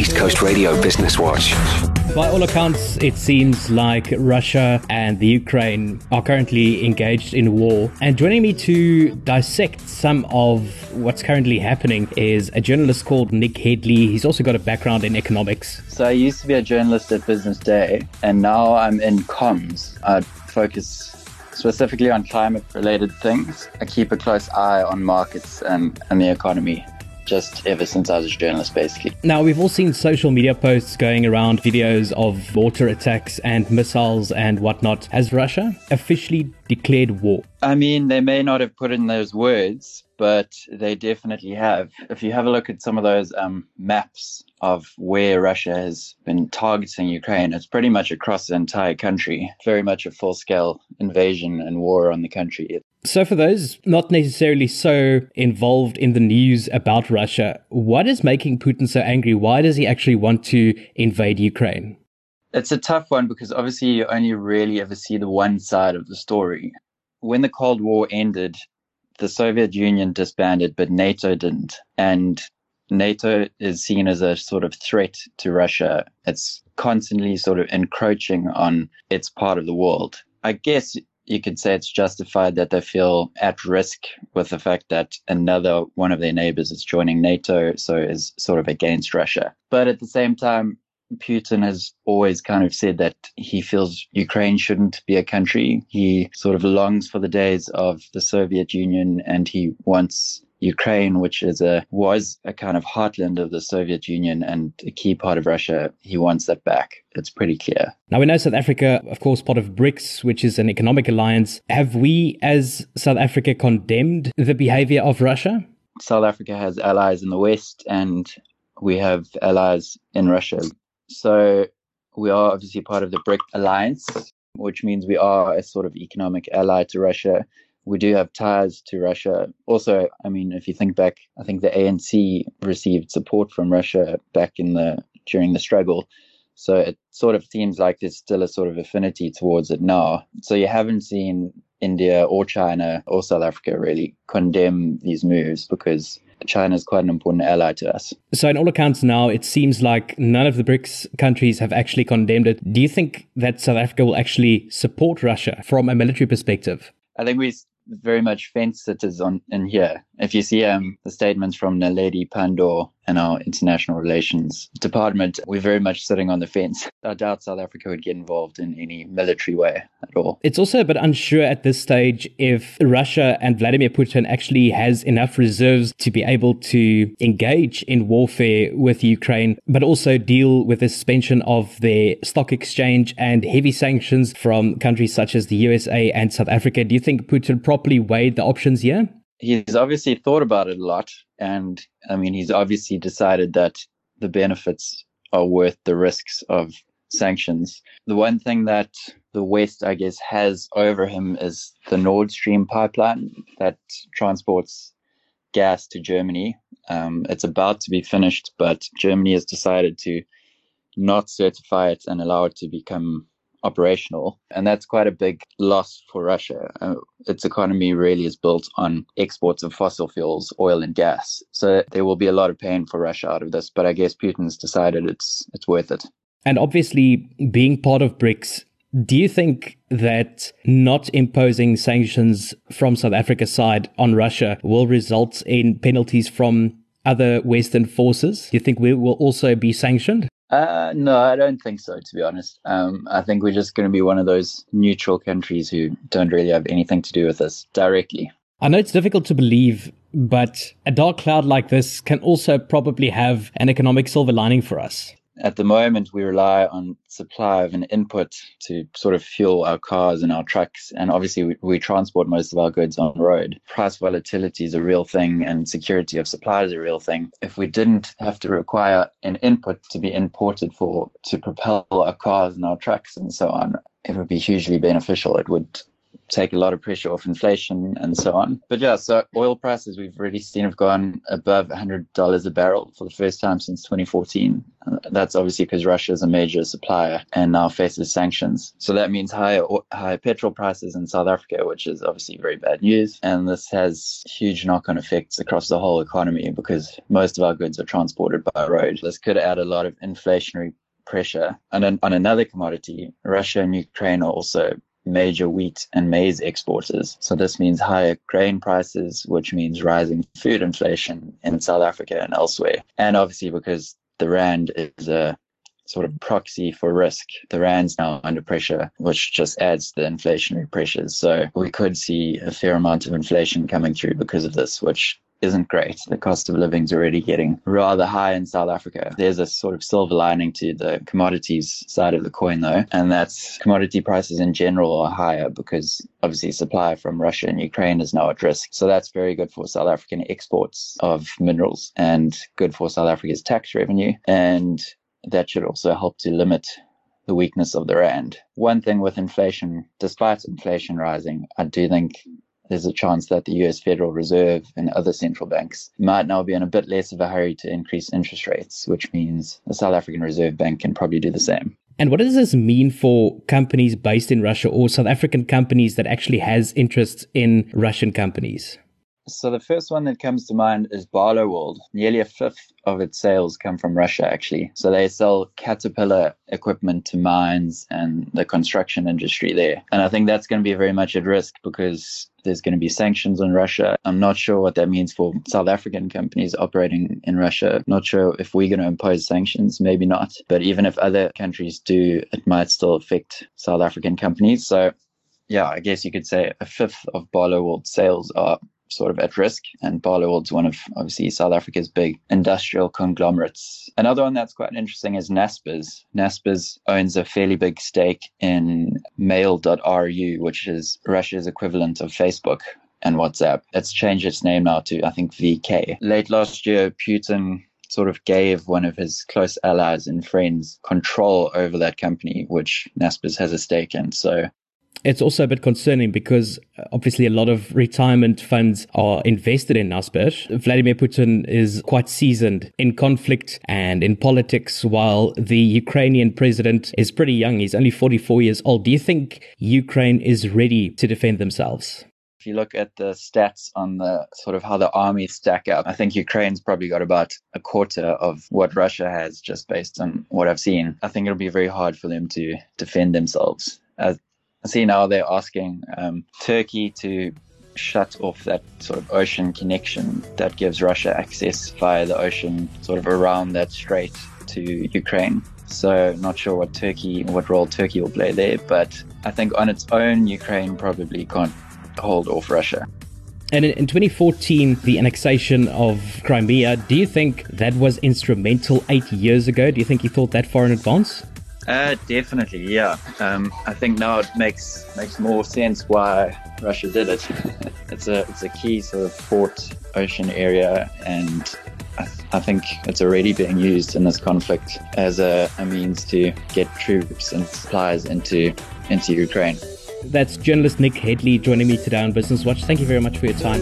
East Coast Radio Business Watch. By all accounts, it seems like Russia and the Ukraine are currently engaged in war. And joining me to dissect some of what's currently happening is a journalist called Nick Hedley. He's also got a background in economics. So I used to be a journalist at Business Day, and now I'm in comms. I focus specifically on climate related things. I keep a close eye on markets and, and the economy just ever since I was a journalist, basically. Now, we've all seen social media posts going around videos of water attacks and missiles and whatnot. Has Russia officially declared war? I mean, they may not have put in those words, but they definitely have. If you have a look at some of those um, maps of where Russia has been targeting Ukraine, it's pretty much across the entire country. Very much a full scale invasion and war on the country. So, for those not necessarily so involved in the news about Russia, what is making Putin so angry? Why does he actually want to invade Ukraine? It's a tough one because obviously you only really ever see the one side of the story. When the Cold War ended, the Soviet Union disbanded, but NATO didn't. And NATO is seen as a sort of threat to Russia. It's constantly sort of encroaching on its part of the world. I guess you could say it's justified that they feel at risk with the fact that another one of their neighbors is joining NATO, so is sort of against Russia. But at the same time, Putin has always kind of said that he feels Ukraine shouldn't be a country. He sort of longs for the days of the Soviet Union and he wants Ukraine, which is a was a kind of heartland of the Soviet Union and a key part of Russia, he wants that back. It's pretty clear. Now we know South Africa, of course, part of BRICS, which is an economic alliance. Have we, as South Africa, condemned the behavior of Russia? South Africa has allies in the West, and we have allies in Russia. So we are obviously part of the BRIC alliance, which means we are a sort of economic ally to Russia we do have ties to Russia. Also, I mean, if you think back, I think the ANC received support from Russia back in the during the struggle. So it sort of seems like there's still a sort of affinity towards it now. So you haven't seen India or China or South Africa really condemn these moves because China is quite an important ally to us. So, in all accounts, now it seems like none of the BRICS countries have actually condemned it. Do you think that South Africa will actually support Russia from a military perspective? I think we very much fence sitters on in here. If you see um, the statements from Naledi Pandor in our international relations department, we're very much sitting on the fence. I doubt South Africa would get involved in any military way at all. It's also a bit unsure at this stage if Russia and Vladimir Putin actually has enough reserves to be able to engage in warfare with Ukraine, but also deal with the suspension of their stock exchange and heavy sanctions from countries such as the USA and South Africa. Do you think Putin properly weighed the options here? He's obviously thought about it a lot. And I mean, he's obviously decided that the benefits are worth the risks of sanctions. The one thing that the West, I guess, has over him is the Nord Stream pipeline that transports gas to Germany. Um, it's about to be finished, but Germany has decided to not certify it and allow it to become operational. And that's quite a big loss for Russia. Uh, its economy really is built on exports of fossil fuels, oil and gas. So there will be a lot of pain for Russia out of this, but I guess Putin's decided it's it's worth it. And obviously being part of BRICS do you think that not imposing sanctions from South Africa's side on Russia will result in penalties from other Western forces? Do you think we will also be sanctioned? Uh, no, I don't think so, to be honest. Um, I think we're just going to be one of those neutral countries who don't really have anything to do with this directly. I know it's difficult to believe, but a dark cloud like this can also probably have an economic silver lining for us at the moment we rely on supply of an input to sort of fuel our cars and our trucks and obviously we, we, transport most of our goods on road. Price volatility is a real thing and security of supply is a real thing. If we didn't have to require an input to be imported for to propel our cars and our trucks and so on it would be hugely beneficial. It would take a lot of pressure off inflation and so on. But yeah, so oil prices we've already seen have gone above $100 a barrel for the first time since 2014. That's obviously because Russia is a major supplier and now faces sanctions. So that means higher higher petrol prices in South Africa, which is obviously very bad news. And this has huge knock-on effects across the whole economy because most of our goods are transported by road. This could add a lot of inflationary pressure. And then on another commodity, Russia and Ukraine are also major wheat and maize exporters. So this means higher grain prices, which means rising food inflation in South Africa and elsewhere. And obviously, because the Rand is a sort of proxy for risk. The Rand's now under pressure, which just adds to the inflationary pressures. So we could see a fair amount of inflation coming through because of this, which isn't great. The cost of living is already getting rather high in South Africa. There's a sort of silver lining to the commodities side of the coin, though, and that's commodity prices in general are higher because obviously supply from Russia and Ukraine is now at risk. So that's very good for South African exports of minerals and good for South Africa's tax revenue. And that should also help to limit the weakness of the rand. One thing with inflation, despite inflation rising, I do think there's a chance that the US Federal Reserve and other central banks might now be in a bit less of a hurry to increase interest rates, which means the South African Reserve Bank can probably do the same. And what does this mean for companies based in Russia or South African companies that actually has interests in Russian companies? So the first one that comes to mind is Barloworld. Nearly a fifth of its sales come from Russia, actually. So they sell Caterpillar equipment to mines and the construction industry there. And I think that's going to be very much at risk because there's going to be sanctions on Russia. I'm not sure what that means for South African companies operating in Russia. Not sure if we're going to impose sanctions, maybe not. But even if other countries do, it might still affect South African companies. So yeah, I guess you could say a fifth of Barloworld sales are sort of at risk. And Barloworld's one of obviously South Africa's big industrial conglomerates. Another one that's quite interesting is Naspers. Naspers owns a fairly big stake in Mail.ru, which is Russia's equivalent of Facebook and WhatsApp. It's changed its name now to, I think, VK. Late last year, Putin sort of gave one of his close allies and friends control over that company, which Naspers has a stake in. So it's also a bit concerning because uh, obviously a lot of retirement funds are invested in Naspers. Vladimir Putin is quite seasoned in conflict and in politics, while the Ukrainian president is pretty young. He's only 44 years old. Do you think Ukraine is ready to defend themselves? If you look at the stats on the sort of how the armies stack up, I think Ukraine's probably got about a quarter of what Russia has, just based on what I've seen. I think it'll be very hard for them to defend themselves. Uh, see now they're asking um, Turkey to shut off that sort of ocean connection that gives Russia access via the ocean, sort of around that strait to Ukraine. So, not sure what Turkey, what role Turkey will play there, but I think on its own, Ukraine probably can't hold off Russia. And in, 2014, the annexation of Crimea, do you think that was instrumental eight years ago? Do you think he thought that far in advance? Uh, definitely, yeah. Um, I think now it makes makes more sense why Russia did it. it's a it's a key sort of port ocean area, and I, th- I think it's already being used in this conflict as a, a means to get troops and supplies into into Ukraine. That's journalist Nick Hedley joining me today on Business Watch. Thank you very much for your time.